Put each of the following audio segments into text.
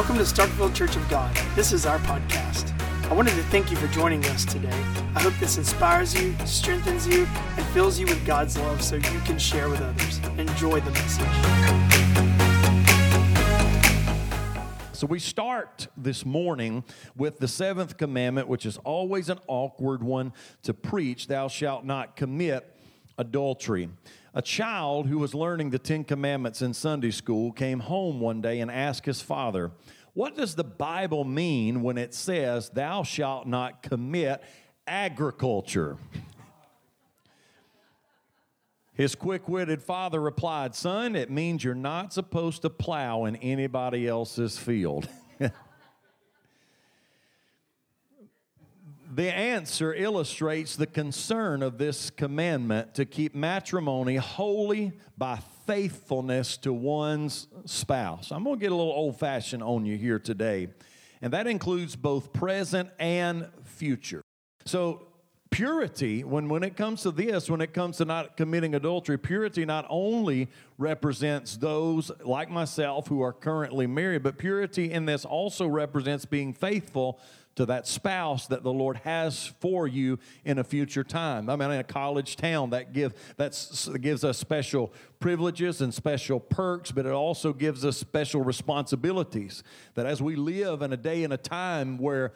Welcome to Starkville Church of God. This is our podcast. I wanted to thank you for joining us today. I hope this inspires you, strengthens you, and fills you with God's love so you can share with others. Enjoy the message. So, we start this morning with the seventh commandment, which is always an awkward one to preach Thou shalt not commit adultery. A child who was learning the Ten Commandments in Sunday school came home one day and asked his father, What does the Bible mean when it says, Thou shalt not commit agriculture? His quick witted father replied, Son, it means you're not supposed to plow in anybody else's field. The answer illustrates the concern of this commandment to keep matrimony holy by faithfulness to one's spouse. I'm going to get a little old fashioned on you here today, and that includes both present and future. So, purity, when, when it comes to this, when it comes to not committing adultery, purity not only represents those like myself who are currently married, but purity in this also represents being faithful to that spouse that the Lord has for you in a future time. I mean, in a college town, that give that's gives us special privileges and special perks, but it also gives us special responsibilities. That as we live in a day and a time where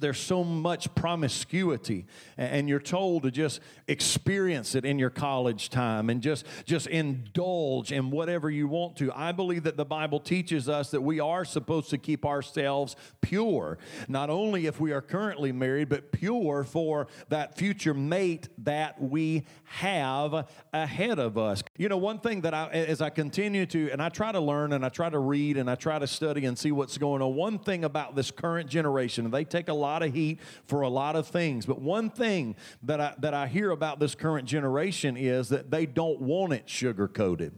there's so much promiscuity, and you're told to just experience it in your college time and just just indulge in whatever you want to. I believe that the Bible teaches us that we are supposed to keep ourselves pure, not only if we are currently married, but pure for that future mate that we have ahead of us. You know, one thing that I, as I continue to, and I try to learn and I try to read and I try to study and see what's going on, one thing about this current generation, they take a lot of heat for a lot of things, but one thing that I, that I hear about this current generation is that they don't want it sugar coated.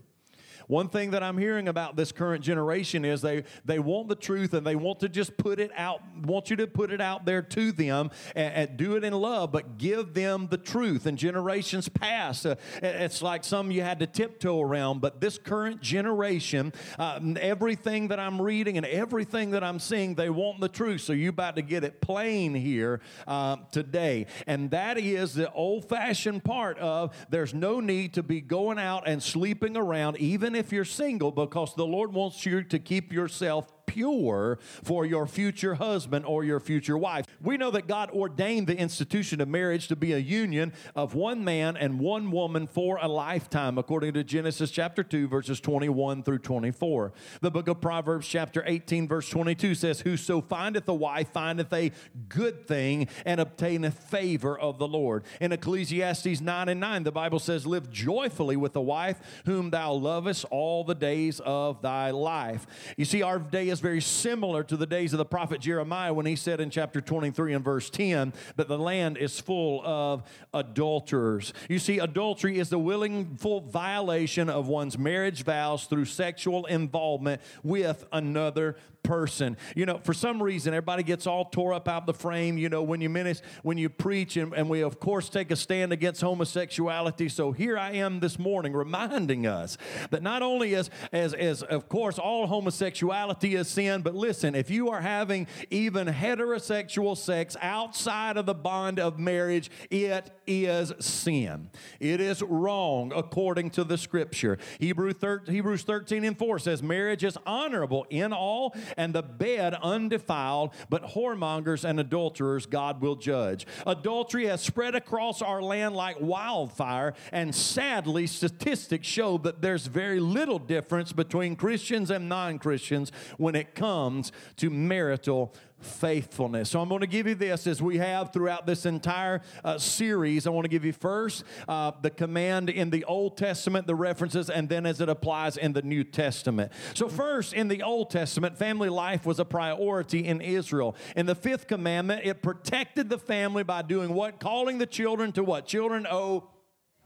One thing that I'm hearing about this current generation is they, they want the truth and they want to just put it out, want you to put it out there to them and, and do it in love, but give them the truth. And generations past, uh, it's like some you had to tiptoe around, but this current generation, uh, everything that I'm reading and everything that I'm seeing, they want the truth. So you about to get it plain here uh, today. And that is the old fashioned part of there's no need to be going out and sleeping around, even if you're single, because the Lord wants you to keep yourself pure for your future husband or your future wife. We know that God ordained the institution of marriage to be a union of one man and one woman for a lifetime, according to Genesis chapter 2, verses 21 through 24. The book of Proverbs, chapter 18, verse 22 says, Whoso findeth a wife findeth a good thing and obtaineth favor of the Lord. In Ecclesiastes 9 and 9, the Bible says, Live joyfully with the wife whom thou lovest all the days of thy life. You see, our day is very similar to the days of the prophet Jeremiah when he said in chapter 23 and verse 10 that the land is full of adulterers. You see, adultery is the willful violation of one's marriage vows through sexual involvement with another person. You know, for some reason, everybody gets all tore up out the frame. You know, when you minister, when you preach, and, and we of course take a stand against homosexuality. So here I am this morning reminding us that not only is as as of course all homosexuality is sin, but listen, if you are having even heterosexual sex outside of the bond of marriage, it is sin. It is wrong according to the scripture. Hebrew thir- Hebrews 13 and 4 says, Marriage is honorable in all, and the bed undefiled, but whoremongers and adulterers God will judge. Adultery has spread across our land like wildfire, and sadly, statistics show that there's very little difference between Christians and non Christians when it comes to marital faithfulness. So I'm going to give you this as we have throughout this entire uh, series. I want to give you first uh, the command in the Old Testament, the references, and then as it applies in the New Testament. So, first, in the Old Testament, family life was a priority in Israel. In the fifth commandment, it protected the family by doing what? Calling the children to what? Children, oh,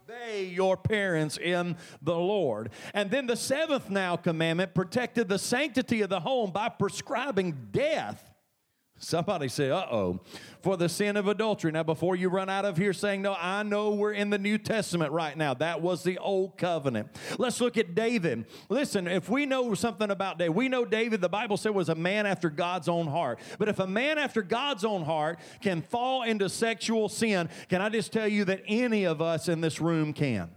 obey your parents in the Lord. And then the seventh now commandment protected the sanctity of the home by prescribing death Somebody say, uh oh, for the sin of adultery. Now, before you run out of here saying, no, I know we're in the New Testament right now. That was the old covenant. Let's look at David. Listen, if we know something about David, we know David, the Bible said, was a man after God's own heart. But if a man after God's own heart can fall into sexual sin, can I just tell you that any of us in this room can?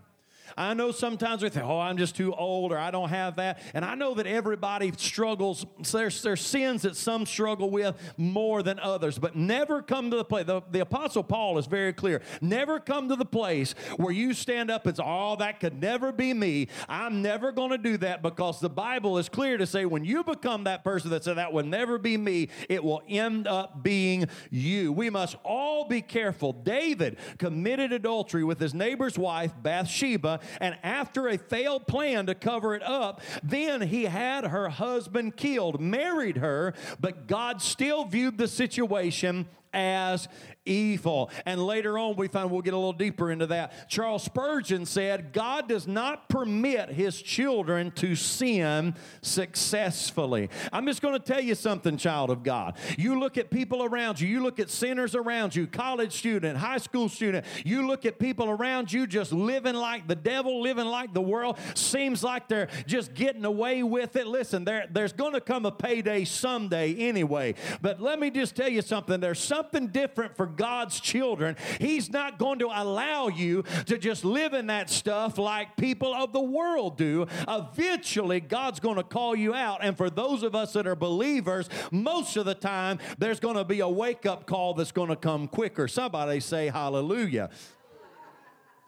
I know sometimes we think, oh, I'm just too old or I don't have that. And I know that everybody struggles. There's, there's sins that some struggle with more than others, but never come to the place. The, the Apostle Paul is very clear. Never come to the place where you stand up and say, oh, that could never be me. I'm never going to do that because the Bible is clear to say when you become that person that said, that will never be me, it will end up being you. We must all be careful. David committed adultery with his neighbor's wife, Bathsheba, and after a failed plan to cover it up, then he had her husband killed, married her, but God still viewed the situation as evil. And later on, we find we'll get a little deeper into that. Charles Spurgeon said, God does not permit his children to sin successfully. I'm just going to tell you something, child of God. You look at people around you, you look at sinners around you, college student, high school student, you look at people around you just living like the devil, living like the world, seems like they're just getting away with it. Listen, there, there's going to come a payday someday anyway. But let me just tell you something there's something different for God's children. He's not going to allow you to just live in that stuff like people of the world do. Eventually, God's going to call you out. And for those of us that are believers, most of the time, there's going to be a wake up call that's going to come quicker. Somebody say hallelujah.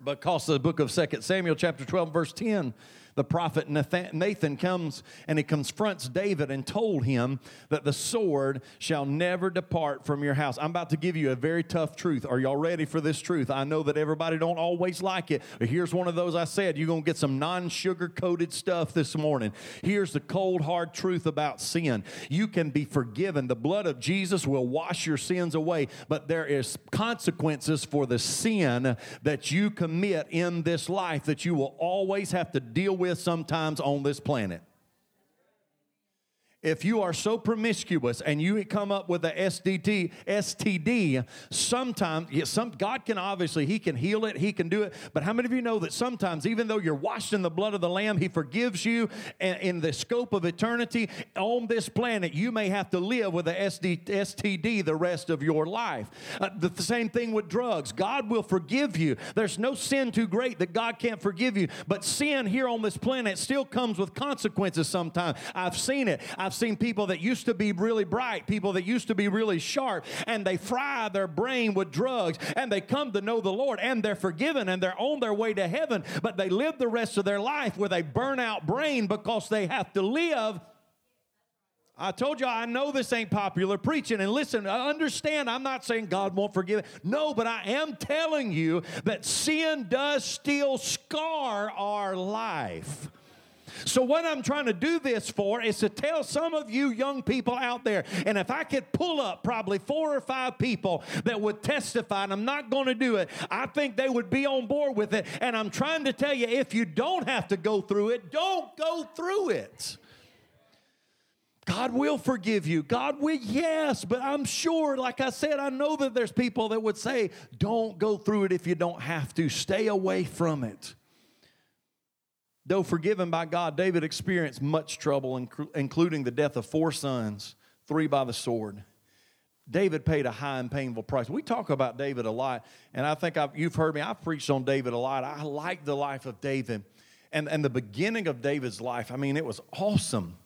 Because the book of Second Samuel, chapter 12, verse 10 the prophet Nathan comes and he confronts David and told him that the sword shall never depart from your house. I'm about to give you a very tough truth. Are y'all ready for this truth? I know that everybody don't always like it, but here's one of those I said. You're going to get some non-sugar coated stuff this morning. Here's the cold hard truth about sin. You can be forgiven. The blood of Jesus will wash your sins away, but there is consequences for the sin that you commit in this life that you will always have to deal with with sometimes on this planet if you are so promiscuous and you come up with a SDT, STD, sometimes some, God can obviously, He can heal it, He can do it. But how many of you know that sometimes, even though you're washed in the blood of the Lamb, He forgives you and in the scope of eternity on this planet, you may have to live with a SD, STD the rest of your life. Uh, the, the same thing with drugs. God will forgive you. There's no sin too great that God can't forgive you. But sin here on this planet still comes with consequences sometimes. I've seen it. I've I've seen people that used to be really bright, people that used to be really sharp, and they fry their brain with drugs, and they come to know the Lord, and they're forgiven, and they're on their way to heaven, but they live the rest of their life with a burnout brain because they have to live. I told you I know this ain't popular preaching. And listen, I understand, I'm not saying God won't forgive. No, but I am telling you that sin does still scar our life. So, what I'm trying to do this for is to tell some of you young people out there, and if I could pull up probably four or five people that would testify, and I'm not going to do it, I think they would be on board with it. And I'm trying to tell you if you don't have to go through it, don't go through it. God will forgive you. God will, yes, but I'm sure, like I said, I know that there's people that would say, don't go through it if you don't have to. Stay away from it. Though forgiven by God, David experienced much trouble, including the death of four sons, three by the sword. David paid a high and painful price. We talk about David a lot, and I think I've, you've heard me. I've preached on David a lot. I like the life of David. And, and the beginning of David's life, I mean, it was awesome.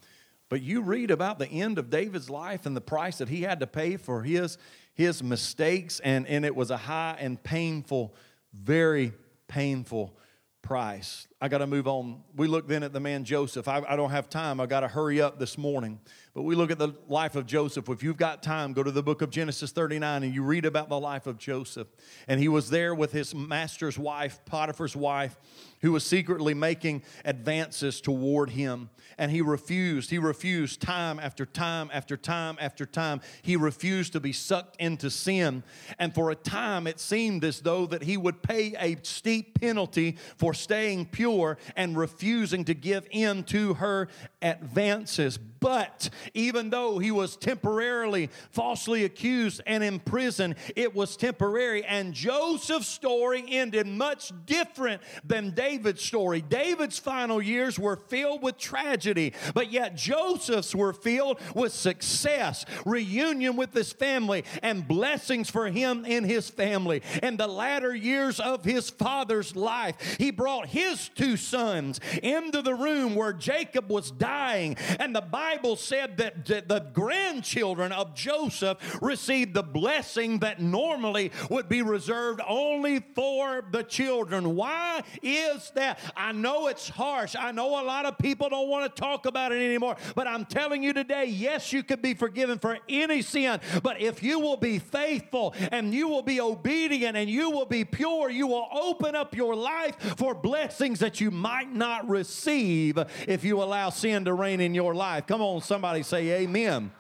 But you read about the end of David's life and the price that he had to pay for his, his mistakes, and, and it was a high and painful, very painful price. I got to move on. We look then at the man Joseph. I, I don't have time. I got to hurry up this morning. But we look at the life of Joseph. If you've got time, go to the book of Genesis 39 and you read about the life of Joseph. And he was there with his master's wife, Potiphar's wife, who was secretly making advances toward him. And he refused. He refused time after time after time after time. He refused to be sucked into sin. And for a time, it seemed as though that he would pay a steep penalty for staying pure and refusing to give in to her advances. But even though he was temporarily falsely accused and imprisoned, it was temporary. And Joseph's story ended much different than David's story. David's final years were filled with tragedy, but yet Joseph's were filled with success, reunion with his family, and blessings for him and his family. In the latter years of his father's life, he brought his two sons into the room where Jacob was dying, and the Bible said that the grandchildren of Joseph received the blessing that normally would be reserved only for the children. Why is that? I know it's harsh. I know a lot of people don't want to talk about it anymore, but I'm telling you today, yes, you could be forgiven for any sin, but if you will be faithful and you will be obedient and you will be pure, you will open up your life for blessings that you might not receive if you allow sin to reign in your life. Come on, somebody say amen.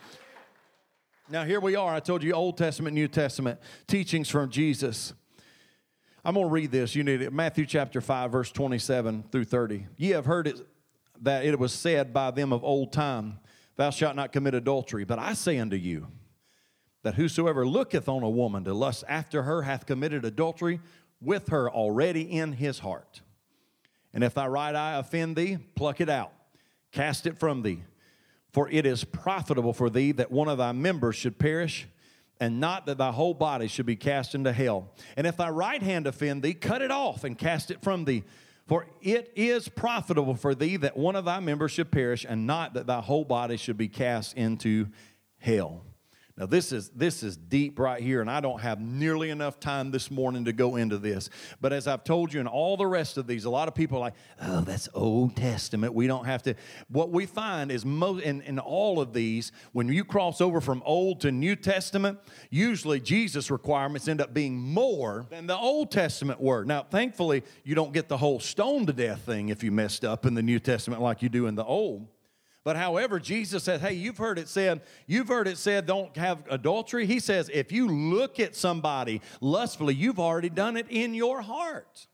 Now, here we are. I told you Old Testament, New Testament teachings from Jesus. I'm going to read this. You need it. Matthew chapter 5, verse 27 through 30. Ye have heard it that it was said by them of old time, Thou shalt not commit adultery. But I say unto you, that whosoever looketh on a woman to lust after her hath committed adultery with her already in his heart. And if thy right eye offend thee, pluck it out, cast it from thee. For it is profitable for thee that one of thy members should perish, and not that thy whole body should be cast into hell. And if thy right hand offend thee, cut it off and cast it from thee. For it is profitable for thee that one of thy members should perish, and not that thy whole body should be cast into hell. Now this is this is deep right here, and I don't have nearly enough time this morning to go into this. But as I've told you in all the rest of these, a lot of people are like, oh, that's Old Testament. We don't have to. What we find is most in, in all of these, when you cross over from Old to New Testament, usually Jesus' requirements end up being more than the Old Testament were. Now, thankfully, you don't get the whole stone to death thing if you messed up in the New Testament like you do in the Old. But however, Jesus says, hey, you've heard it said, you've heard it said, don't have adultery. He says, if you look at somebody lustfully, you've already done it in your heart.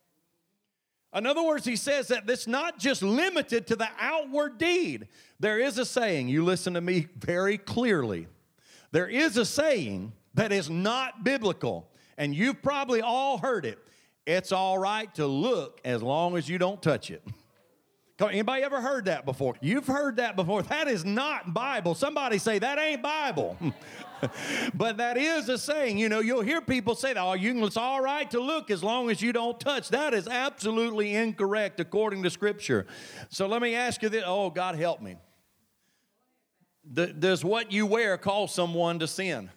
In other words, he says that it's not just limited to the outward deed. There is a saying, you listen to me very clearly. There is a saying that is not biblical, and you've probably all heard it. It's all right to look as long as you don't touch it. Anybody ever heard that before? You've heard that before. That is not Bible. Somebody say that ain't Bible. but that is a saying. You know, you'll hear people say that, oh, you can, it's all right to look as long as you don't touch. That is absolutely incorrect according to Scripture. So let me ask you this. Oh, God help me. Does what you wear cause someone to sin?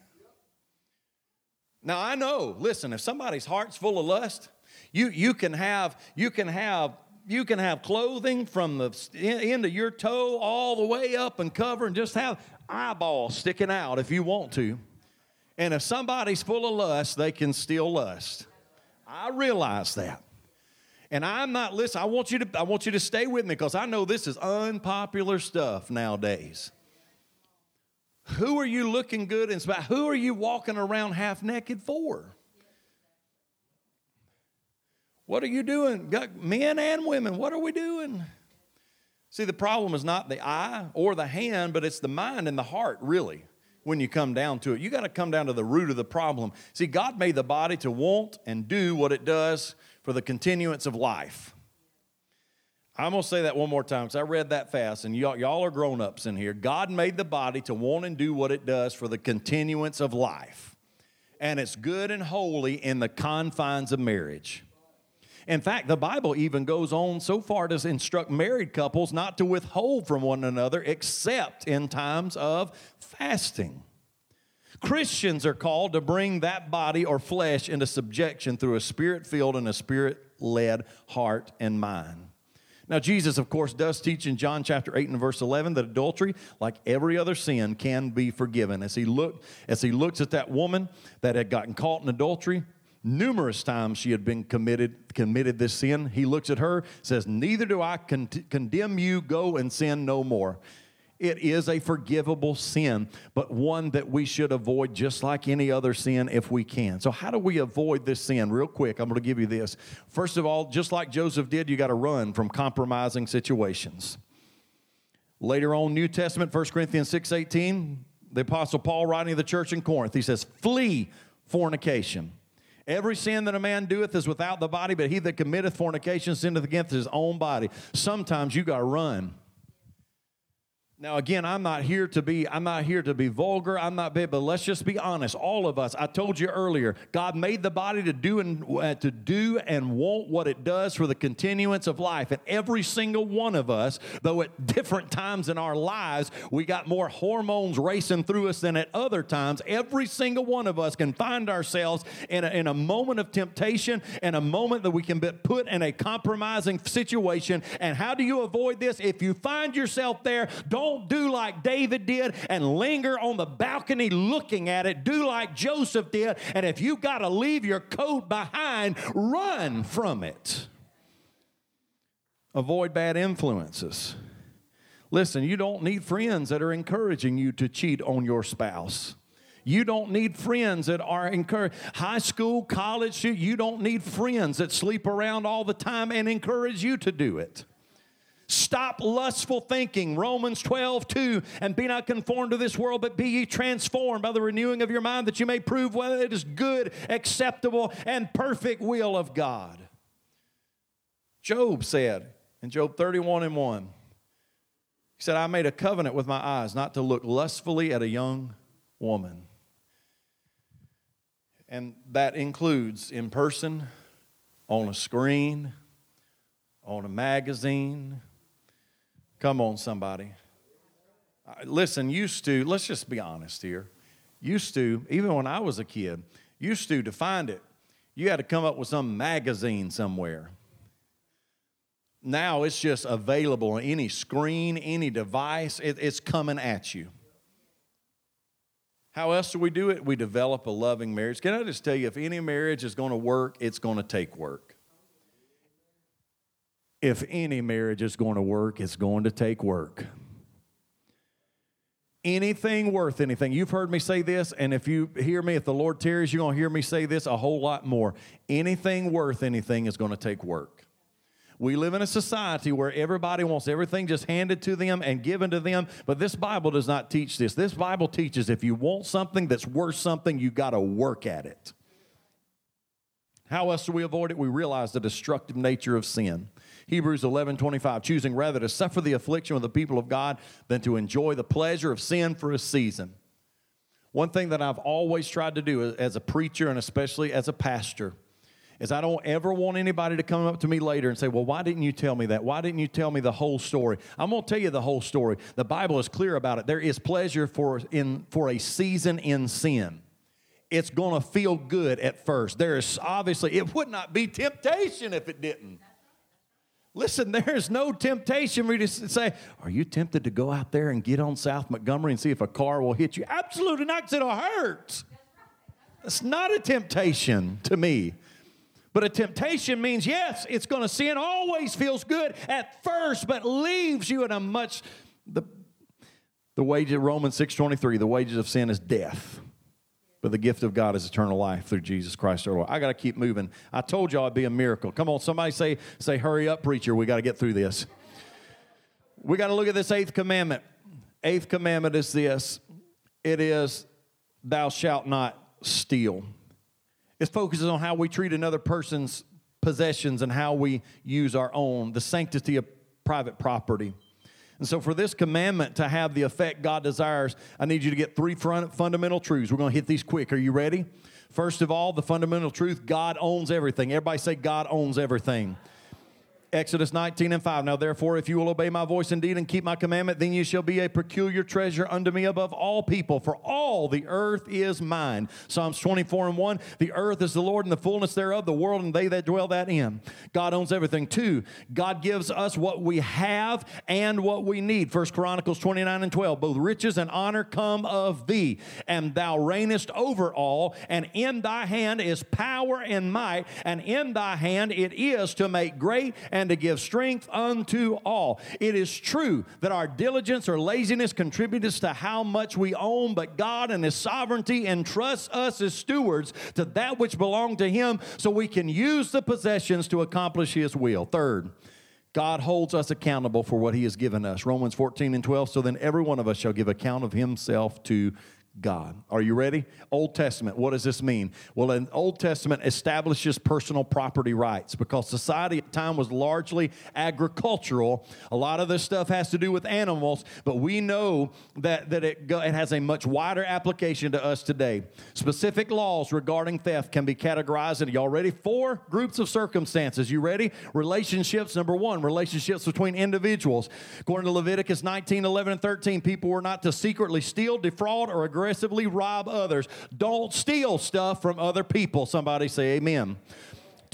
Now I know, listen, if somebody's heart's full of lust, you, you can have you can have you can have clothing from the end of your toe all the way up and cover and just have eyeballs sticking out if you want to. And if somebody's full of lust, they can still lust. I realize that. And I'm not listen, I want you to I want you to stay with me because I know this is unpopular stuff nowadays. Who are you looking good in? Who are you walking around half naked for? What are you doing? Men and women, what are we doing? See, the problem is not the eye or the hand, but it's the mind and the heart, really, when you come down to it. You got to come down to the root of the problem. See, God made the body to want and do what it does for the continuance of life. I'm going to say that one more time because I read that fast, and y'all, y'all are grown ups in here. God made the body to want and do what it does for the continuance of life. And it's good and holy in the confines of marriage. In fact, the Bible even goes on so far to instruct married couples not to withhold from one another except in times of fasting. Christians are called to bring that body or flesh into subjection through a spirit filled and a spirit led heart and mind. Now, Jesus, of course, does teach in John chapter 8 and verse 11 that adultery, like every other sin, can be forgiven. As he, looked, as he looks at that woman that had gotten caught in adultery, numerous times she had been committed committed this sin he looks at her says neither do i con- condemn you go and sin no more It is a forgivable sin, but one that we should avoid just like any other sin if we can. So, how do we avoid this sin? Real quick, I'm going to give you this. First of all, just like Joseph did, you got to run from compromising situations. Later on, New Testament, 1 Corinthians 6:18, the Apostle Paul writing to the church in Corinth, he says, Flee fornication. Every sin that a man doeth is without the body, but he that committeth fornication sinneth against his own body. Sometimes you got to run. Now again, I'm not here to be I'm not here to be vulgar. I'm not big, but let's just be honest. All of us. I told you earlier, God made the body to do and uh, to do and want what it does for the continuance of life. And every single one of us, though at different times in our lives, we got more hormones racing through us than at other times. Every single one of us can find ourselves in a, in a moment of temptation and a moment that we can be put in a compromising situation. And how do you avoid this? If you find yourself there, don't don't do like David did and linger on the balcony looking at it. Do like Joseph did. And if you've got to leave your coat behind, run from it. Avoid bad influences. Listen, you don't need friends that are encouraging you to cheat on your spouse. You don't need friends that are encouraged. High school, college, you don't need friends that sleep around all the time and encourage you to do it. Stop lustful thinking, Romans 12, 2, and be not conformed to this world, but be ye transformed by the renewing of your mind, that you may prove whether it is good, acceptable, and perfect will of God. Job said in Job 31 and 1, he said, I made a covenant with my eyes not to look lustfully at a young woman. And that includes in person, on a screen, on a magazine, Come on, somebody. Uh, listen, used to, let's just be honest here. Used to, even when I was a kid, used to, to find it, you had to come up with some magazine somewhere. Now it's just available on any screen, any device, it, it's coming at you. How else do we do it? We develop a loving marriage. Can I just tell you, if any marriage is going to work, it's going to take work if any marriage is going to work, it's going to take work. Anything worth anything. You've heard me say this, and if you hear me, if the Lord tarries, you're going to hear me say this a whole lot more. Anything worth anything is going to take work. We live in a society where everybody wants everything just handed to them and given to them, but this Bible does not teach this. This Bible teaches if you want something that's worth something, you got to work at it. How else do we avoid it? We realize the destructive nature of sin. Hebrews 11 25, choosing rather to suffer the affliction of the people of God than to enjoy the pleasure of sin for a season. One thing that I've always tried to do as a preacher and especially as a pastor is I don't ever want anybody to come up to me later and say, Well, why didn't you tell me that? Why didn't you tell me the whole story? I'm going to tell you the whole story. The Bible is clear about it. There is pleasure for, in, for a season in sin. It's going to feel good at first. There is obviously, it would not be temptation if it didn't. Listen, there's no temptation for you to say, Are you tempted to go out there and get on South Montgomery and see if a car will hit you? Absolutely not, because it'll hurt. It's not a temptation to me. But a temptation means, yes, it's going to sin always feels good at first, but leaves you in a much the the wage of Romans 6:23, the wages of sin is death. But the gift of God is eternal life through Jesus Christ our Lord. I got to keep moving. I told y'all it'd be a miracle. Come on, somebody say, say, hurry up, preacher. We got to get through this. We got to look at this eighth commandment. Eighth commandment is this it is, thou shalt not steal. It focuses on how we treat another person's possessions and how we use our own, the sanctity of private property. And so, for this commandment to have the effect God desires, I need you to get three fundamental truths. We're going to hit these quick. Are you ready? First of all, the fundamental truth God owns everything. Everybody say, God owns everything. Exodus 19 and 5. Now, therefore, if you will obey my voice indeed and keep my commandment, then you shall be a peculiar treasure unto me above all people, for all the earth is mine. Psalms 24 and 1. The earth is the Lord and the fullness thereof, the world and they that dwell that in. God owns everything. Two, God gives us what we have and what we need. First Chronicles 29 and 12. Both riches and honor come of thee, and thou reignest over all, and in thy hand is power and might, and in thy hand it is to make great to give strength unto all. It is true that our diligence or laziness contributes to how much we own, but God and His sovereignty entrusts us as stewards to that which belong to Him so we can use the possessions to accomplish His will. Third, God holds us accountable for what He has given us. Romans 14 and 12. So then every one of us shall give account of himself to God. Are you ready? Old Testament. What does this mean? Well, an Old Testament establishes personal property rights because society at the time was largely agricultural. A lot of this stuff has to do with animals, but we know that, that it, it has a much wider application to us today. Specific laws regarding theft can be categorized into, y'all ready? Four groups of circumstances. You ready? Relationships, number one, relationships between individuals. According to Leviticus 19, 11, and 13, people were not to secretly steal, defraud, or aggressively aggressively rob others. Don't steal stuff from other people. Somebody say amen.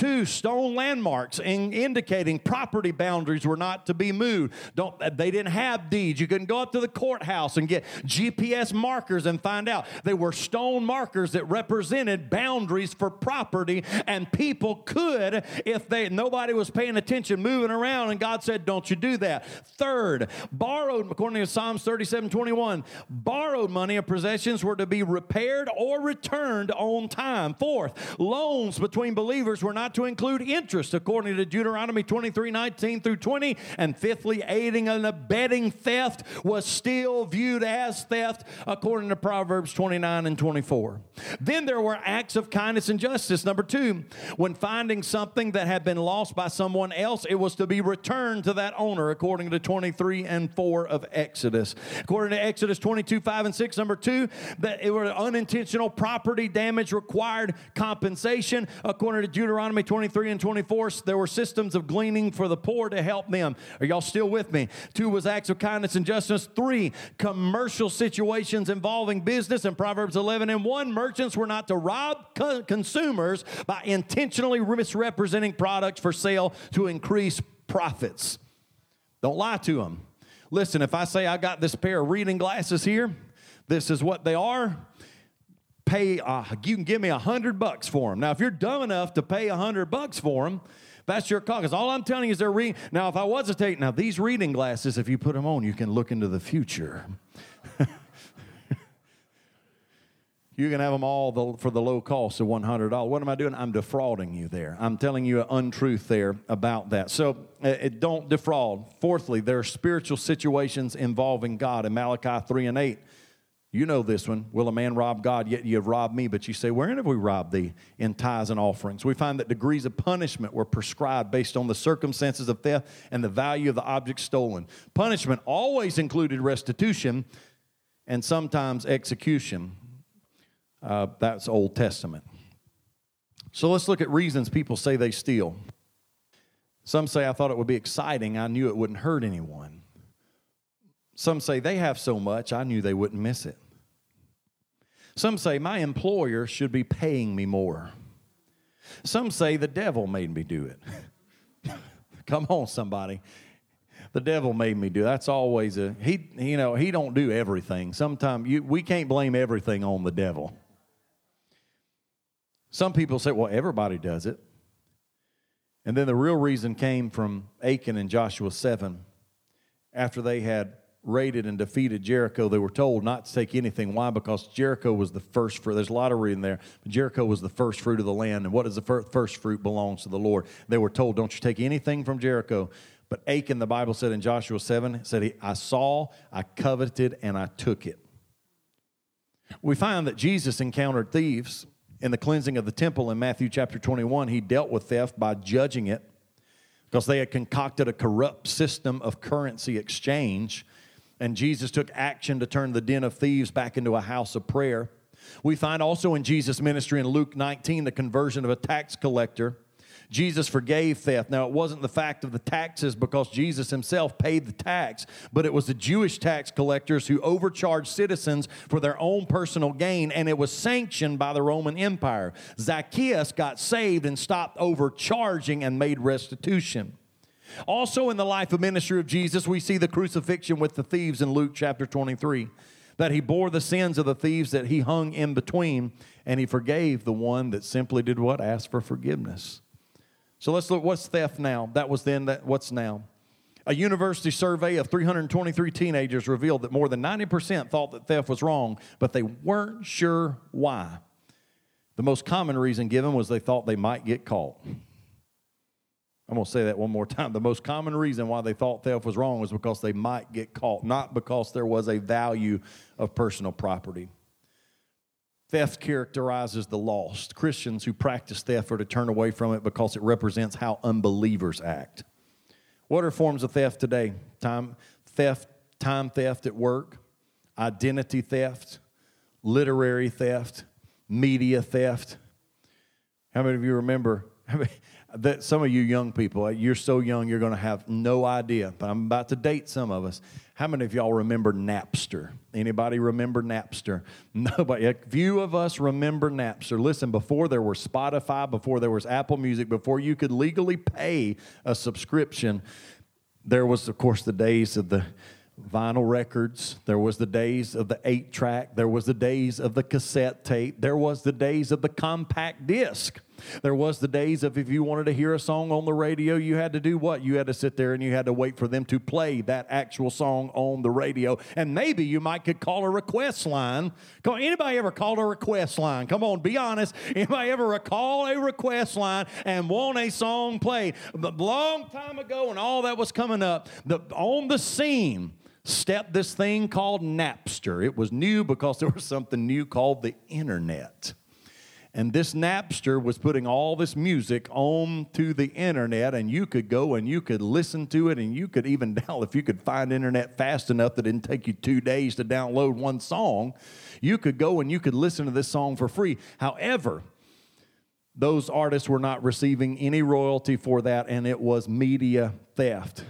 Two, stone landmarks in indicating property boundaries were not to be moved. Don't, they didn't have deeds. You couldn't go up to the courthouse and get GPS markers and find out. They were stone markers that represented boundaries for property, and people could, if they nobody was paying attention, moving around, and God said, Don't you do that. Third, borrowed, according to Psalms 37 21, borrowed money or possessions were to be repaired or returned on time. Fourth, loans between believers were not to include interest, according to Deuteronomy 23 19 through 20. And fifthly, aiding and abetting theft was still viewed as theft, according to Proverbs 29 and 24. Then there were acts of kindness and justice. Number two, when finding something that had been lost by someone else, it was to be returned to that owner, according to 23 and 4 of Exodus. According to Exodus 22 5 and 6, number two, that it were unintentional property damage required compensation, according to Deuteronomy Deuteronomy 23 and 24, there were systems of gleaning for the poor to help them. Are y'all still with me? Two was acts of kindness and justice. Three, commercial situations involving business. In Proverbs 11 and 1, merchants were not to rob co- consumers by intentionally misrepresenting products for sale to increase profits. Don't lie to them. Listen, if I say I got this pair of reading glasses here, this is what they are pay, uh, you can give me a hundred bucks for them. Now, if you're dumb enough to pay a hundred bucks for them, that's your call. Because all I'm telling you is they're reading. Now, if I was to take, now these reading glasses, if you put them on, you can look into the future. you can have them all the, for the low cost of $100. What am I doing? I'm defrauding you there. I'm telling you an untruth there about that. So uh, don't defraud. Fourthly, there are spiritual situations involving God in Malachi 3 and 8. You know this one. Will a man rob God? Yet you have robbed me. But you say, Wherein have we robbed thee? In tithes and offerings. We find that degrees of punishment were prescribed based on the circumstances of theft and the value of the object stolen. Punishment always included restitution and sometimes execution. Uh, that's Old Testament. So let's look at reasons people say they steal. Some say, I thought it would be exciting. I knew it wouldn't hurt anyone. Some say they have so much, I knew they wouldn't miss it. Some say my employer should be paying me more. Some say the devil made me do it. Come on, somebody. The devil made me do it. That's always a he. You know he don't do everything. Sometimes you we can't blame everything on the devil. Some people say, well, everybody does it. And then the real reason came from Achan and Joshua 7 after they had raided and defeated Jericho, they were told not to take anything. Why? Because Jericho was the first fruit. There's a lot of reading there. Jericho was the first fruit of the land. And what is the first fruit belongs to the Lord. They were told, don't you take anything from Jericho. But Achan, the Bible said in Joshua 7, said, I saw, I coveted, and I took it. We find that Jesus encountered thieves in the cleansing of the temple in Matthew chapter 21. He dealt with theft by judging it because they had concocted a corrupt system of currency exchange and Jesus took action to turn the den of thieves back into a house of prayer. We find also in Jesus' ministry in Luke 19 the conversion of a tax collector. Jesus forgave theft. Now, it wasn't the fact of the taxes because Jesus himself paid the tax, but it was the Jewish tax collectors who overcharged citizens for their own personal gain, and it was sanctioned by the Roman Empire. Zacchaeus got saved and stopped overcharging and made restitution. Also, in the life and ministry of Jesus, we see the crucifixion with the thieves in Luke chapter 23. That he bore the sins of the thieves that he hung in between, and he forgave the one that simply did what? Asked for forgiveness. So let's look what's theft now. That was then, that, what's now? A university survey of 323 teenagers revealed that more than 90% thought that theft was wrong, but they weren't sure why. The most common reason given was they thought they might get caught. I'm going to say that one more time. The most common reason why they thought theft was wrong was because they might get caught, not because there was a value of personal property. Theft characterizes the lost. Christians who practice theft are to turn away from it because it represents how unbelievers act. What are forms of theft today? Time theft, time theft at work, identity theft, literary theft, media theft. How many of you remember? that some of you young people, uh, you're so young, you're going to have no idea. But I'm about to date some of us. How many of y'all remember Napster? Anybody remember Napster? Nobody. A few of us remember Napster. Listen, before there was Spotify, before there was Apple Music, before you could legally pay a subscription, there was, of course, the days of the vinyl records. There was the days of the eight track. There was the days of the cassette tape. There was the days of the compact disc. There was the days of if you wanted to hear a song on the radio, you had to do what? You had to sit there and you had to wait for them to play that actual song on the radio. And maybe you might could call a request line. Anybody ever called a request line? Come on, be honest. Anybody ever recall a request line and want a song played? A long time ago, when all that was coming up, the, on the scene stepped this thing called Napster. It was new because there was something new called the internet. And this Napster was putting all this music onto the internet, and you could go and you could listen to it, and you could even download, if you could find internet fast enough that didn't take you two days to download one song, you could go and you could listen to this song for free. However, those artists were not receiving any royalty for that, and it was media theft,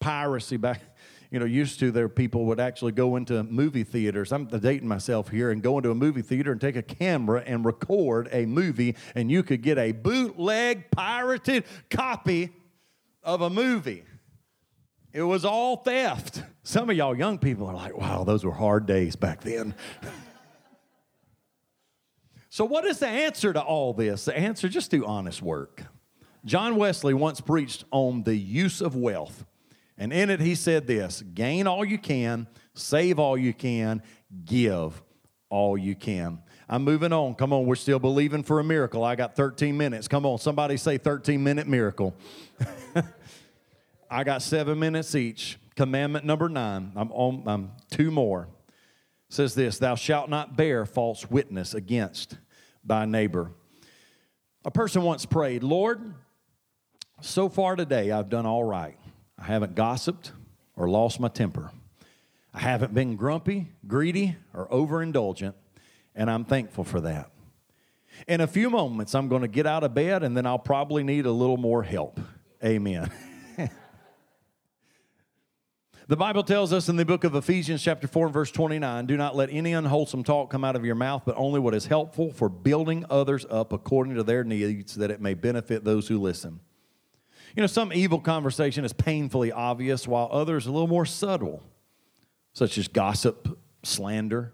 piracy back you know, used to there people would actually go into movie theaters. I'm dating myself here and go into a movie theater and take a camera and record a movie, and you could get a bootleg, pirated copy of a movie. It was all theft. Some of y'all young people are like, wow, those were hard days back then. so, what is the answer to all this? The answer just do honest work. John Wesley once preached on the use of wealth. And in it, he said this gain all you can, save all you can, give all you can. I'm moving on. Come on, we're still believing for a miracle. I got 13 minutes. Come on, somebody say 13 minute miracle. I got seven minutes each. Commandment number nine. I'm on. I'm two more. It says this: Thou shalt not bear false witness against thy neighbor. A person once prayed, Lord, so far today I've done all right. I haven't gossiped or lost my temper. I haven't been grumpy, greedy, or overindulgent, and I'm thankful for that. In a few moments, I'm going to get out of bed and then I'll probably need a little more help. Amen. the Bible tells us in the book of Ephesians, chapter 4, and verse 29 do not let any unwholesome talk come out of your mouth, but only what is helpful for building others up according to their needs, that it may benefit those who listen. You know, some evil conversation is painfully obvious, while others a little more subtle, such as gossip, slander,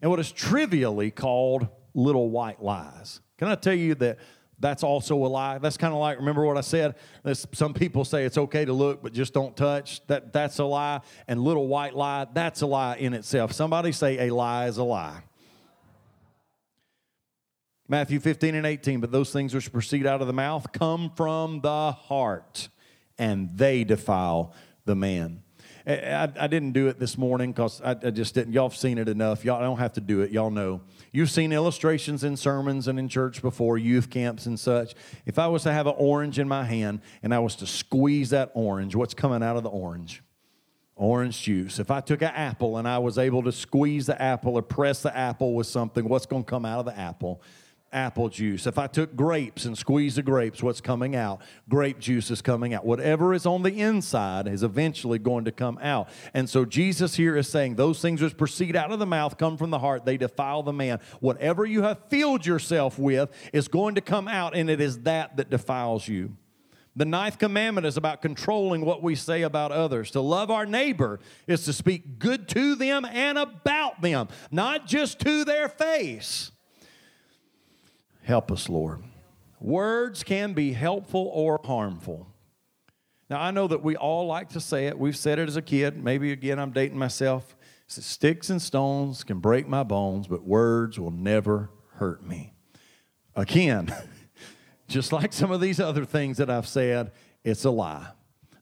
and what is trivially called little white lies. Can I tell you that that's also a lie? That's kind of like, remember what I said? some people say it's okay to look, but just don't touch. That, that's a lie. And little white lie, that's a lie in itself. Somebody say a lie is a lie. Matthew 15 and 18, but those things which proceed out of the mouth come from the heart, and they defile the man. I, I didn't do it this morning because I, I, just didn't. Y'all have seen it enough. Y'all don't have to do it. Y'all know. You've seen illustrations in sermons and in church before, youth camps and such. If I was to have an orange in my hand and I was to squeeze that orange, what's coming out of the orange? Orange juice. If I took an apple and I was able to squeeze the apple or press the apple with something, what's going to come out of the apple? Apple juice. If I took grapes and squeezed the grapes, what's coming out? Grape juice is coming out. Whatever is on the inside is eventually going to come out. And so Jesus here is saying those things which proceed out of the mouth come from the heart, they defile the man. Whatever you have filled yourself with is going to come out, and it is that that defiles you. The ninth commandment is about controlling what we say about others. To love our neighbor is to speak good to them and about them, not just to their face. Help us, Lord. Words can be helpful or harmful. Now, I know that we all like to say it. We've said it as a kid. Maybe again, I'm dating myself. Sticks and stones can break my bones, but words will never hurt me. Again, just like some of these other things that I've said, it's a lie.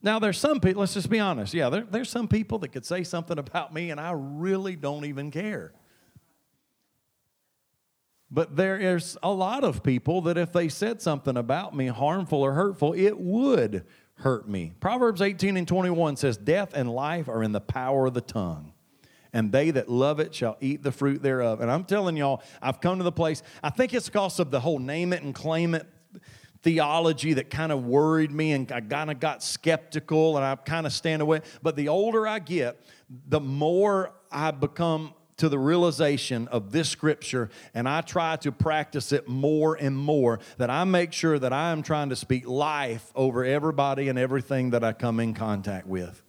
Now, there's some people, let's just be honest. Yeah, there, there's some people that could say something about me and I really don't even care. But there is a lot of people that if they said something about me harmful or hurtful, it would hurt me. Proverbs 18 and 21 says, Death and life are in the power of the tongue, and they that love it shall eat the fruit thereof. And I'm telling y'all, I've come to the place, I think it's because of the whole name it and claim it theology that kind of worried me and I kind of got skeptical and I kind of stand away. But the older I get, the more I become to the realization of this scripture and I try to practice it more and more, that I make sure that I am trying to speak life over everybody and everything that I come in contact with.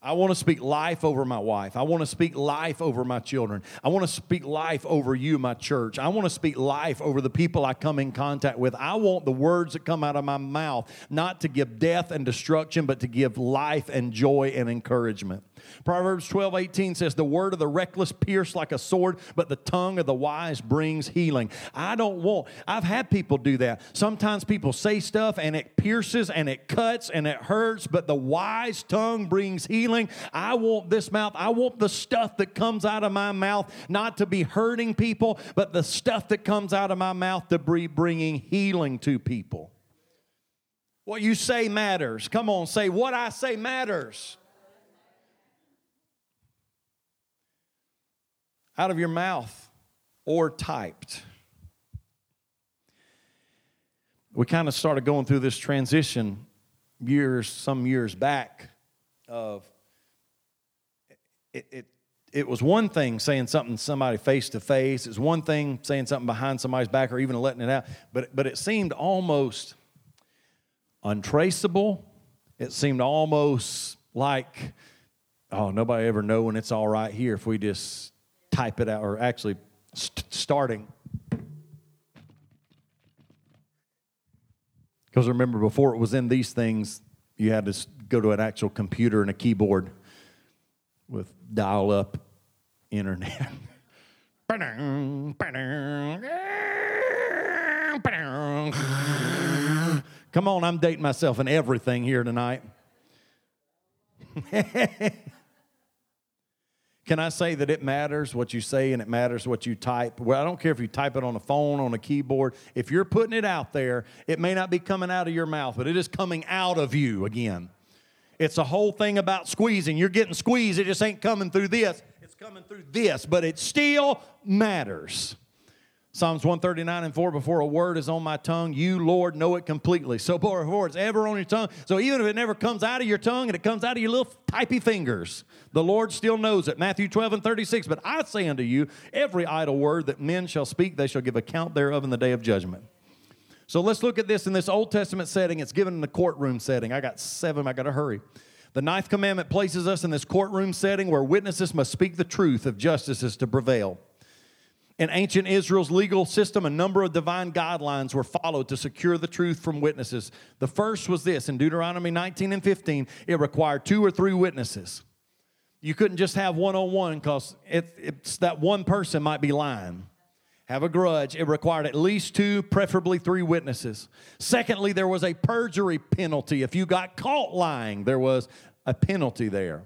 I want to speak life over my wife. I want to speak life over my children. I want to speak life over you, my church. I want to speak life over the people I come in contact with. I want the words that come out of my mouth not to give death and destruction, but to give life and joy and encouragement. Proverbs 12, 18 says, The word of the reckless pierce like a sword, but the tongue of the wise brings healing. I don't want, I've had people do that. Sometimes people say stuff and it pierces and it cuts and it hurts, but the wise tongue brings healing. I want this mouth, I want the stuff that comes out of my mouth not to be hurting people, but the stuff that comes out of my mouth to be bringing healing to people. What you say matters. Come on, say, What I say matters. Out of your mouth or typed. We kind of started going through this transition years, some years back, of it, it, it was one thing saying something to somebody face to face. It was one thing saying something behind somebody's back or even letting it out. But, but it seemed almost untraceable. It seemed almost like, oh, nobody ever know when it's all right here if we just type it out, or actually st- starting. Because remember, before it was in these things, you had to go to an actual computer and a keyboard with dial up internet. Come on, I'm dating myself and everything here tonight. Can I say that it matters what you say and it matters what you type? Well, I don't care if you type it on a phone, on a keyboard. If you're putting it out there, it may not be coming out of your mouth, but it is coming out of you again. It's a whole thing about squeezing. You're getting squeezed, it just ain't coming through this, it's coming through this, but it still matters. Psalms 139 and 4 Before a word is on my tongue, you, Lord, know it completely. So, before it's ever on your tongue, so even if it never comes out of your tongue and it comes out of your little typey fingers, the Lord still knows it. Matthew 12 and 36 But I say unto you, every idle word that men shall speak, they shall give account thereof in the day of judgment. So, let's look at this in this Old Testament setting. It's given in the courtroom setting. I got seven, I got to hurry. The ninth commandment places us in this courtroom setting where witnesses must speak the truth if justice is to prevail. In ancient Israel's legal system, a number of divine guidelines were followed to secure the truth from witnesses. The first was this in Deuteronomy 19 and 15, it required two or three witnesses. You couldn't just have one on one because it's that one person might be lying. Have a grudge. It required at least two, preferably three witnesses. Secondly, there was a perjury penalty. If you got caught lying, there was a penalty there.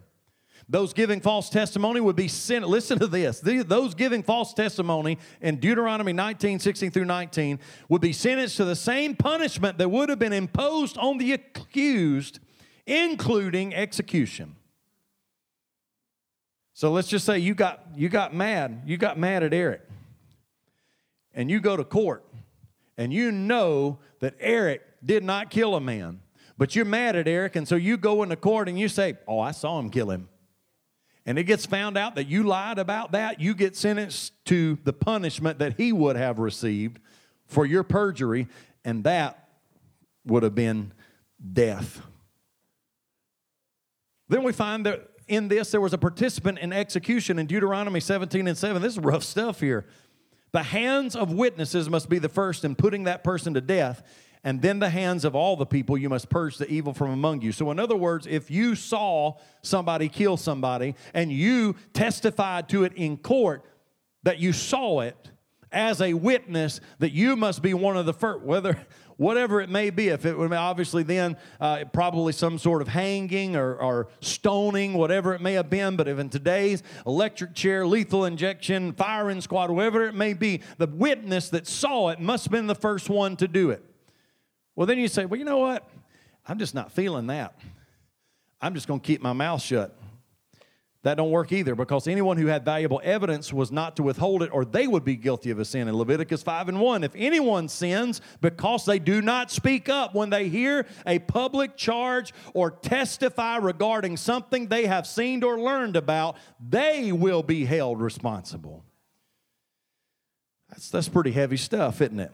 Those giving false testimony would be sent. Listen to this. Those giving false testimony in Deuteronomy 19, 16 through 19 would be sentenced to the same punishment that would have been imposed on the accused, including execution. So let's just say you got, you got mad. You got mad at Eric. And you go to court and you know that Eric did not kill a man. But you're mad at Eric, and so you go into court and you say, Oh, I saw him kill him and it gets found out that you lied about that, you get sentenced to the punishment that he would have received for your perjury, and that would have been death. Then we find that in this there was a participant in execution in Deuteronomy 17 and 7. This is rough stuff here. The hands of witnesses must be the first in putting that person to death, and then the hands of all the people you must purge the evil from among you. So, in other words, if you saw somebody kill somebody and you testified to it in court that you saw it as a witness, that you must be one of the first, whether whatever it may be. If it would obviously then uh, probably some sort of hanging or, or, stoning, whatever it may have been. But if in today's electric chair, lethal injection, firing squad, whatever it may be, the witness that saw it must have been the first one to do it. Well, then you say, well, you know what? I'm just not feeling that. I'm just going to keep my mouth shut. That don't work either because anyone who had valuable evidence was not to withhold it or they would be guilty of a sin. In Leviticus 5 and 1, if anyone sins because they do not speak up when they hear a public charge or testify regarding something they have seen or learned about, they will be held responsible. That's, that's pretty heavy stuff, isn't it?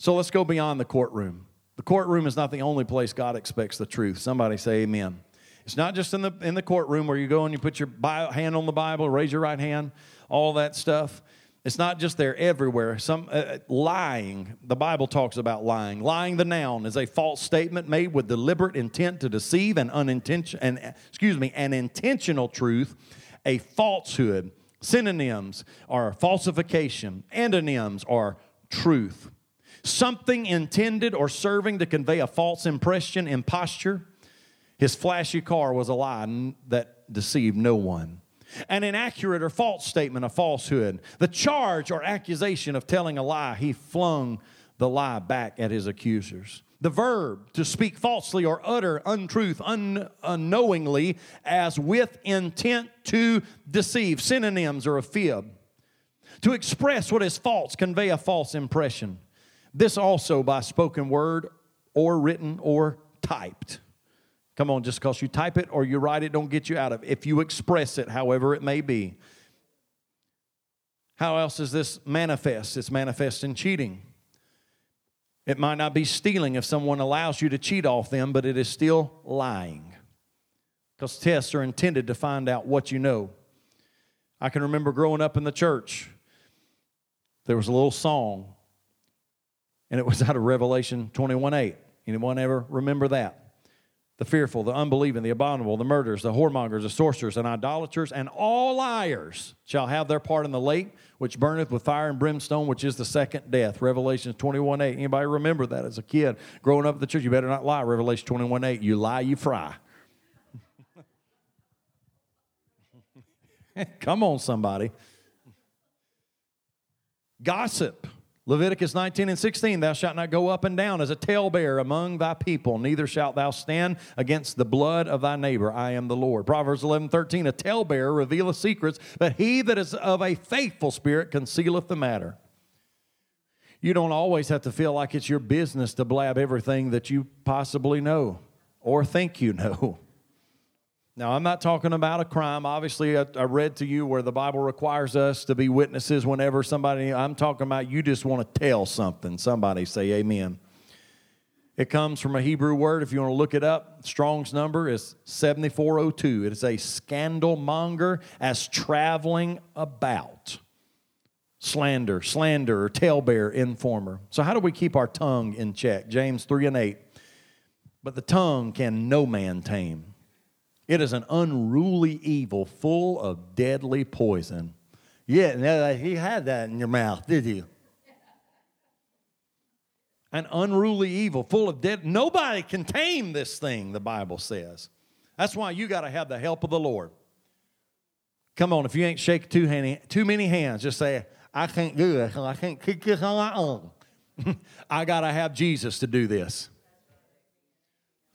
So let's go beyond the courtroom. The courtroom is not the only place God expects the truth. Somebody say amen. It's not just in the, in the courtroom where you go and you put your hand on the Bible, raise your right hand, all that stuff. It's not just there everywhere. Some uh, lying, the Bible talks about lying. Lying, the noun, is a false statement made with deliberate intent to deceive and unintentional, and excuse me, an intentional truth, a falsehood. Synonyms are falsification. Antonyms are truth. Something intended or serving to convey a false impression, imposture. His flashy car was a lie that deceived no one. An inaccurate or false statement, a falsehood. The charge or accusation of telling a lie, he flung the lie back at his accusers. The verb to speak falsely or utter untruth un- unknowingly as with intent to deceive. Synonyms are a fib. To express what is false, convey a false impression. This also by spoken word or written or typed. Come on, just because you type it or you write it, don't get you out of it. If you express it, however it may be. How else is this manifest? It's manifest in cheating. It might not be stealing if someone allows you to cheat off them, but it is still lying. Because tests are intended to find out what you know. I can remember growing up in the church, there was a little song, and it was out of Revelation 21 8. Anyone ever remember that? the fearful, the unbelieving, the abominable, the murderers, the whoremongers, the sorcerers, and idolaters, and all liars shall have their part in the lake which burneth with fire and brimstone, which is the second death. Revelation 21 8. Anybody remember that as a kid growing up at the church? You better not lie. Revelation 21 8. You lie, you fry. Come on, somebody. Gossip. Leviticus 19 and 16, thou shalt not go up and down as a talebearer among thy people, neither shalt thou stand against the blood of thy neighbor. I am the Lord. Proverbs 11, 13, a talebearer revealeth secrets, but he that is of a faithful spirit concealeth the matter. You don't always have to feel like it's your business to blab everything that you possibly know or think you know. Now, I'm not talking about a crime. Obviously, I, I, read to you where the Bible requires us to be witnesses whenever somebody, I'm talking about you just want to tell something. Somebody say amen. It comes from a Hebrew word. If you want to look it up, Strong's number is 7402. It is a scandal monger as traveling about. Slander, slander, talebearer, informer. So, how do we keep our tongue in check? James 3 and 8. But the tongue can no man tame. It is an unruly evil full of deadly poison. Yeah, he had that in your mouth, did you? An unruly evil full of dead. Nobody can tame this thing, the Bible says. That's why you got to have the help of the Lord. Come on, if you ain't shaking too, too many hands, just say, I can't do this. I can't kick this on my own. I got to have Jesus to do this.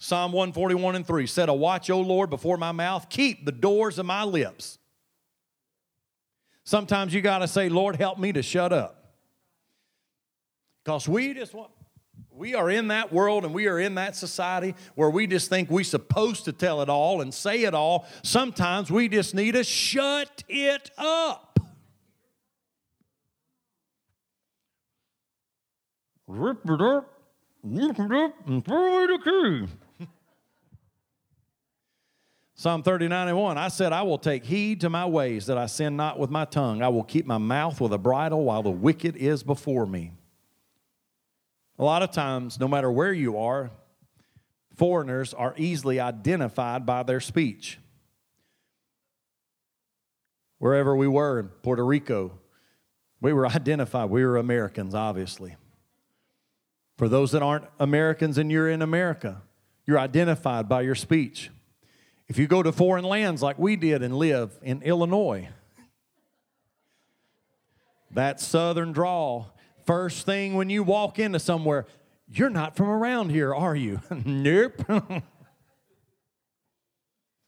Psalm 141 and 3 Set a watch, O Lord, before my mouth, keep the doors of my lips. Sometimes you got to say, Lord, help me to shut up. Because we just want, we are in that world and we are in that society where we just think we're supposed to tell it all and say it all. Sometimes we just need to shut it up. Rip it up, rip it up, and throw it a key. Psalm 39 and 1 I said, I will take heed to my ways that I sin not with my tongue. I will keep my mouth with a bridle while the wicked is before me. A lot of times, no matter where you are, foreigners are easily identified by their speech. Wherever we were in Puerto Rico, we were identified. We were Americans, obviously. For those that aren't Americans and you're in America, you're identified by your speech. If you go to foreign lands like we did and live in Illinois, that southern drawl, first thing when you walk into somewhere, you're not from around here, are you? nope.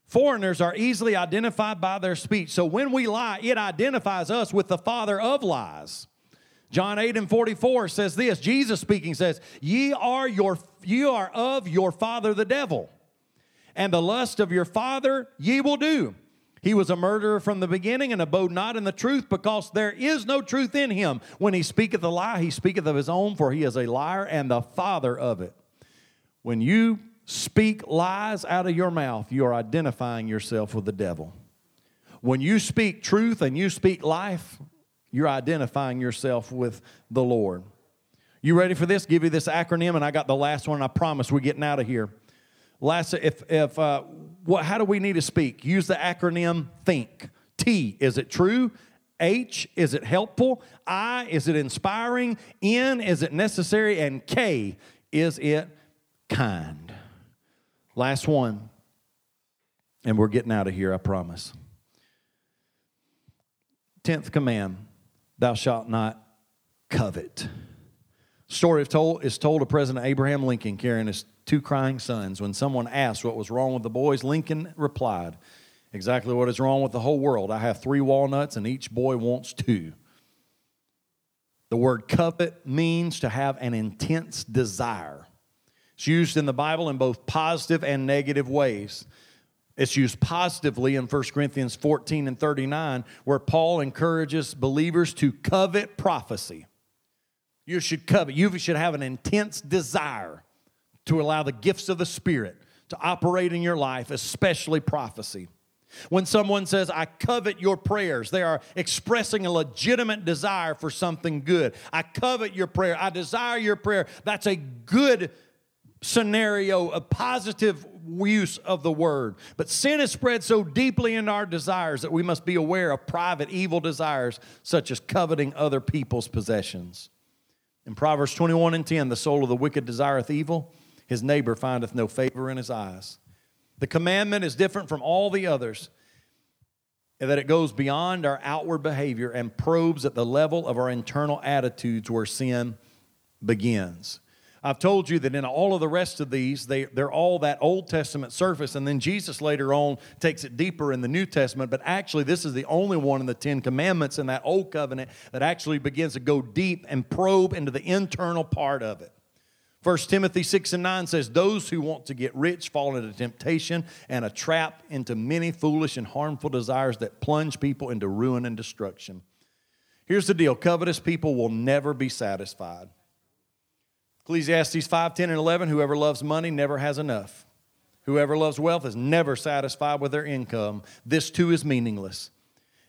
Foreigners are easily identified by their speech. So when we lie, it identifies us with the father of lies. John 8 and 44 says this Jesus speaking says, Ye are, your, ye are of your father the devil, and the lust of your father ye will do. He was a murderer from the beginning and abode not in the truth because there is no truth in him. When he speaketh a lie, he speaketh of his own, for he is a liar and the father of it. When you speak lies out of your mouth, you are identifying yourself with the devil. When you speak truth and you speak life, you're identifying yourself with the Lord. You ready for this? Give you this acronym, and I got the last one. I promise we're getting out of here. Last, if if uh, what, how do we need to speak? Use the acronym THINK. T, is it true? H, is it helpful? I, is it inspiring? N, is it necessary? And K, is it kind? Last one. And we're getting out of here, I promise. Tenth command Thou shalt not covet. Story of told, is told of President Abraham Lincoln carrying his two crying sons. When someone asked what was wrong with the boys, Lincoln replied, Exactly what is wrong with the whole world. I have three walnuts, and each boy wants two. The word covet means to have an intense desire. It's used in the Bible in both positive and negative ways. It's used positively in 1 Corinthians 14 and 39, where Paul encourages believers to covet prophecy. You should covet, you should have an intense desire to allow the gifts of the Spirit to operate in your life, especially prophecy. When someone says, I covet your prayers, they are expressing a legitimate desire for something good. I covet your prayer. I desire your prayer. That's a good scenario, a positive use of the word. But sin is spread so deeply in our desires that we must be aware of private evil desires, such as coveting other people's possessions. In Proverbs 21 and 10, the soul of the wicked desireth evil his neighbor findeth no favor in his eyes. The commandment is different from all the others in that it goes beyond our outward behavior and probes at the level of our internal attitudes where sin begins. I've told you that in all of the rest of these, they, they're all that Old Testament surface, and then Jesus later on takes it deeper in the New Testament. But actually, this is the only one in the Ten Commandments in that Old Covenant that actually begins to go deep and probe into the internal part of it. 1 Timothy 6 and 9 says, Those who want to get rich fall into temptation and a trap into many foolish and harmful desires that plunge people into ruin and destruction. Here's the deal covetous people will never be satisfied. Ecclesiastes 5 10 and 11 Whoever loves money never has enough. Whoever loves wealth is never satisfied with their income. This too is meaningless.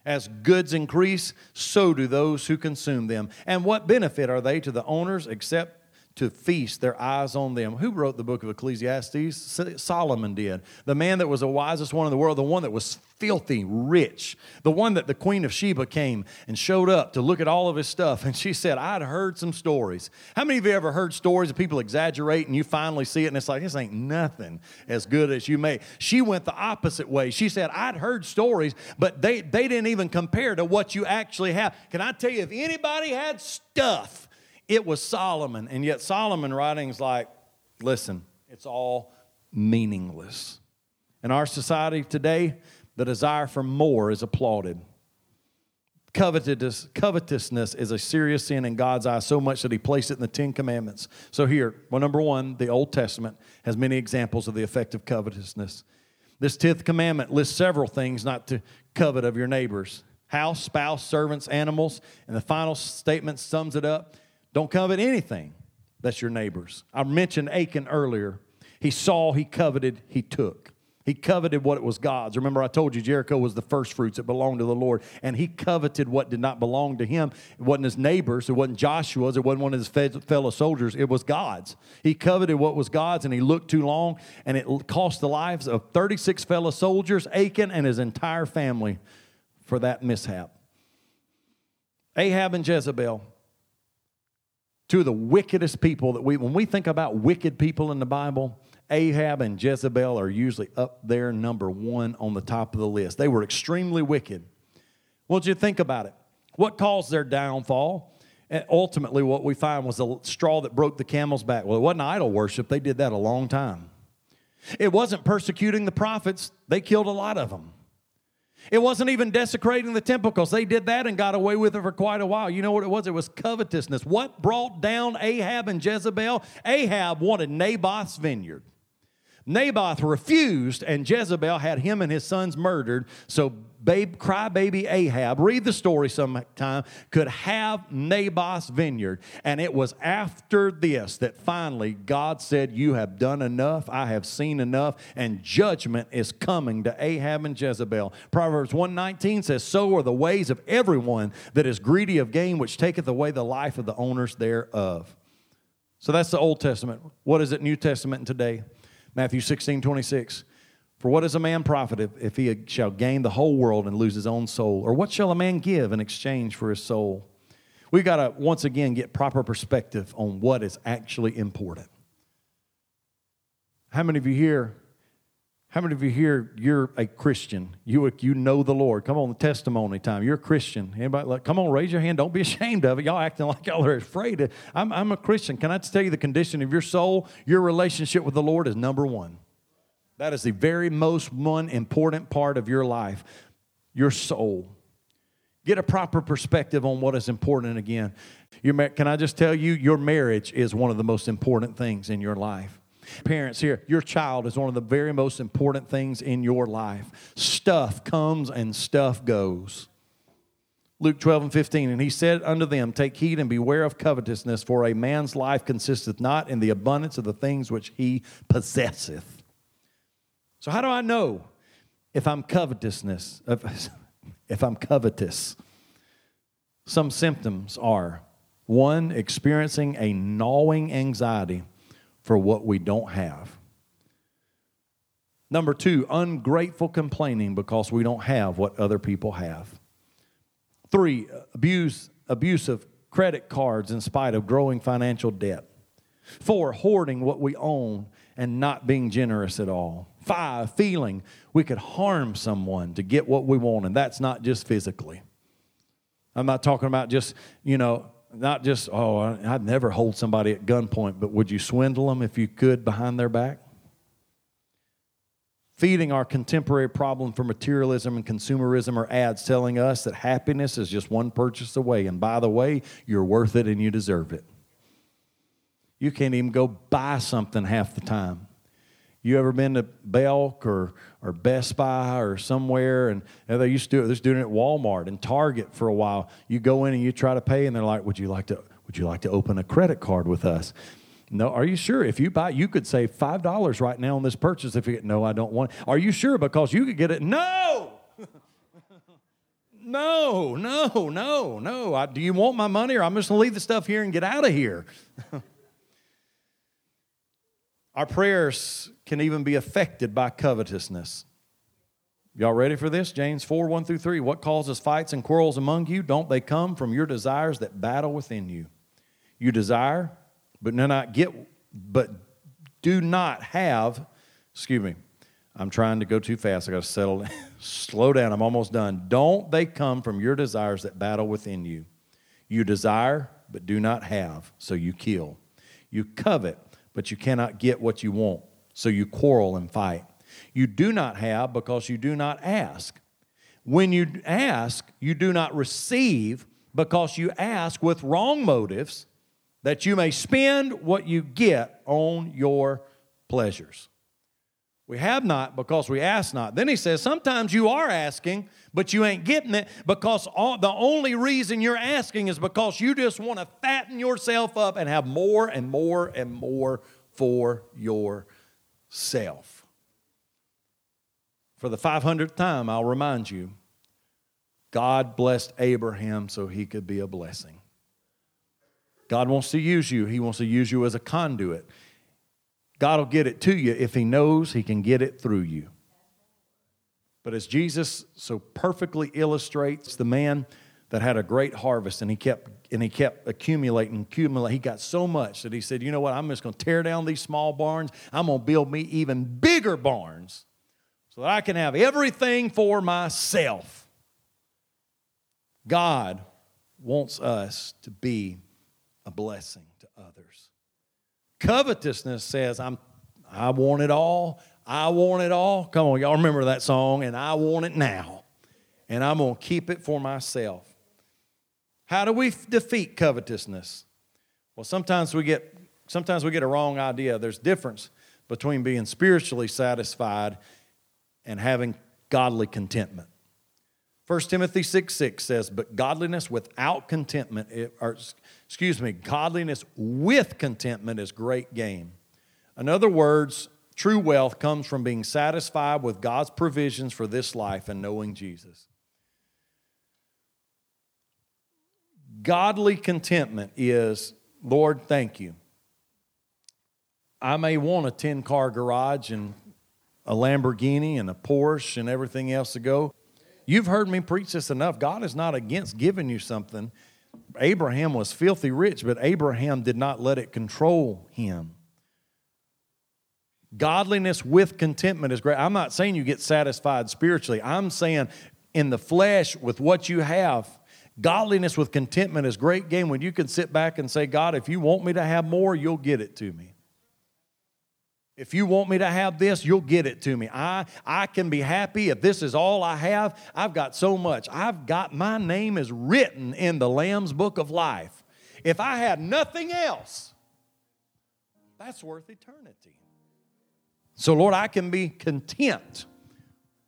As goods increase, so do those who consume them. And what benefit are they to the owners except to feast their eyes on them. Who wrote the book of Ecclesiastes? Solomon did. The man that was the wisest one in the world, the one that was filthy rich, the one that the Queen of Sheba came and showed up to look at all of his stuff. And she said, I'd heard some stories. How many of you ever heard stories of people exaggerate and you finally see it and it's like, this ain't nothing as good as you may? She went the opposite way. She said, I'd heard stories, but they, they didn't even compare to what you actually have. Can I tell you, if anybody had stuff, it was Solomon. And yet, Solomon writing's like, listen, it's all meaningless. In our society today, the desire for more is applauded. Covetousness, covetousness is a serious sin in God's eyes, so much that He placed it in the Ten Commandments. So, here, well, number one, the Old Testament has many examples of the effect of covetousness. This tenth commandment lists several things not to covet of your neighbors house, spouse, servants, animals. And the final statement sums it up don't covet anything that's your neighbor's. I mentioned Achan earlier. He saw, he coveted, he took. He coveted what it was God's. Remember, I told you Jericho was the first fruits. It belonged to the Lord. And he coveted what did not belong to him. It wasn't his neighbors. It wasn't Joshua's. It wasn't one of his fellow soldiers. It was God's. He coveted what was God's and he looked too long. And it cost the lives of 36 fellow soldiers, Achan and his entire family for that mishap. Ahab and Jezebel two of the wickedest people that we, when we think about wicked people in the Bible, Ahab and Jezebel are usually up there, number one on the top of the list. They were extremely wicked. Well, did you think about it. What caused their downfall? And ultimately, what we find was the straw that broke the camel's back. Well, it wasn't idol worship, they did that a long time. It wasn't persecuting the prophets, they killed a lot of them. It wasn't even desecrating the temple because they did that and got away with it for quite a while. You know what it was? It was covetousness. What brought down Ahab and Jezebel? Ahab wanted Naboth's vineyard. Naboth refused, and Jezebel had him and his sons murdered. So, babe, crybaby Ahab, read the story sometime, could have Naboth's vineyard. And it was after this that finally God said, You have done enough. I have seen enough. And judgment is coming to Ahab and Jezebel. Proverbs 119 says, So are the ways of everyone that is greedy of gain, which taketh away the life of the owners thereof. So that's the Old Testament. What is it, New Testament today? Matthew 16, 26. For what is a man profit if, if he shall gain the whole world and lose his own soul? Or what shall a man give in exchange for his soul? We've got to once again get proper perspective on what is actually important. How many of you here how many of you here, you're a Christian? You, you know the Lord. Come on, the testimony time. You're a Christian. Anybody, come on, raise your hand. Don't be ashamed of it. Y'all acting like y'all are afraid. I'm, I'm a Christian. Can I tell you the condition of your soul? Your relationship with the Lord is number one. That is the very most one important part of your life, your soul. Get a proper perspective on what is important again. Your, can I just tell you, your marriage is one of the most important things in your life. Parents here, your child is one of the very most important things in your life. Stuff comes and stuff goes. Luke 12 and 15, and he said unto them, Take heed and beware of covetousness, for a man's life consisteth not in the abundance of the things which he possesseth. So, how do I know if I'm covetousness? If I'm covetous? Some symptoms are one, experiencing a gnawing anxiety for what we don't have. Number two, ungrateful complaining because we don't have what other people have. Three, abuse, abuse of credit cards in spite of growing financial debt. Four, hoarding what we own and not being generous at all. Five, feeling we could harm someone to get what we want, and that's not just physically. I'm not talking about just, you know, not just, oh, I'd never hold somebody at gunpoint, but would you swindle them if you could behind their back? Feeding our contemporary problem for materialism and consumerism are ads telling us that happiness is just one purchase away. And by the way, you're worth it and you deserve it. You can't even go buy something half the time. You ever been to Belk or, or Best Buy or somewhere? And they used to do it. They're doing it at Walmart and Target for a while. You go in and you try to pay, and they're like, "Would you like to? Would you like to open a credit card with us?" No, are you sure? If you buy, you could save five dollars right now on this purchase. If you get, no, I don't want. Are you sure? Because you could get it. No. no, no, no, no. I, do you want my money, or I'm just gonna leave the stuff here and get out of here? Our prayers can even be affected by covetousness. Y'all ready for this? James 4 1 through 3. What causes fights and quarrels among you? Don't they come from your desires that battle within you? You desire, but do not get, but do not have, excuse me, I'm trying to go too fast. I got to settle, slow down. I'm almost done. Don't they come from your desires that battle within you? You desire, but do not have, so you kill. You covet, but you cannot get what you want, so you quarrel and fight. You do not have because you do not ask. When you ask, you do not receive because you ask with wrong motives that you may spend what you get on your pleasures. We have not because we ask not. Then he says, sometimes you are asking, but you ain't getting it because all, the only reason you're asking is because you just want to fatten yourself up and have more and more and more for yourself. For the 500th time, I'll remind you God blessed Abraham so he could be a blessing. God wants to use you, He wants to use you as a conduit. God will get it to you if He knows He can get it through you. But as Jesus so perfectly illustrates the man that had a great harvest and he kept and he kept accumulating, accumulating. He got so much that he said, you know what, I'm just gonna tear down these small barns. I'm gonna build me even bigger barns so that I can have everything for myself. God wants us to be a blessing to others. Covetousness says, I'm I want it all. I want it all. Come on, y'all remember that song, and I want it now. And I'm going to keep it for myself. How do we defeat covetousness? Well, sometimes we get sometimes we get a wrong idea. There's difference between being spiritually satisfied and having godly contentment. 1 Timothy 6 6 says, But godliness without contentment, or excuse me, godliness with contentment is great gain. In other words, true wealth comes from being satisfied with God's provisions for this life and knowing Jesus. Godly contentment is, Lord, thank you. I may want a 10 car garage and a Lamborghini and a Porsche and everything else to go. You've heard me preach this enough. God is not against giving you something. Abraham was filthy rich, but Abraham did not let it control him. Godliness with contentment is great. I'm not saying you get satisfied spiritually. I'm saying in the flesh with what you have, Godliness with contentment is great game when you can sit back and say, God, if you want me to have more, you'll get it to me. If you want me to have this, you'll get it to me. I, I can be happy if this is all I have. I've got so much. I've got my name is written in the Lamb's book of life. If I had nothing else, that's worth eternity. So, Lord, I can be content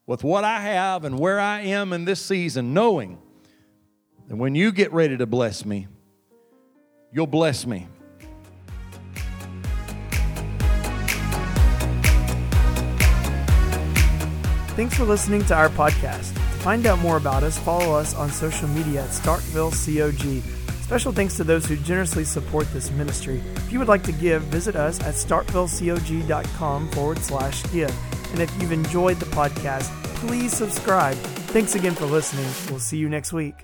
with what I have and where I am in this season, knowing that when you get ready to bless me, you'll bless me. Thanks for listening to our podcast. To find out more about us, follow us on social media at Starkville COG. Special thanks to those who generously support this ministry. If you would like to give, visit us at starkvillecog.com forward slash give. And if you've enjoyed the podcast, please subscribe. Thanks again for listening. We'll see you next week.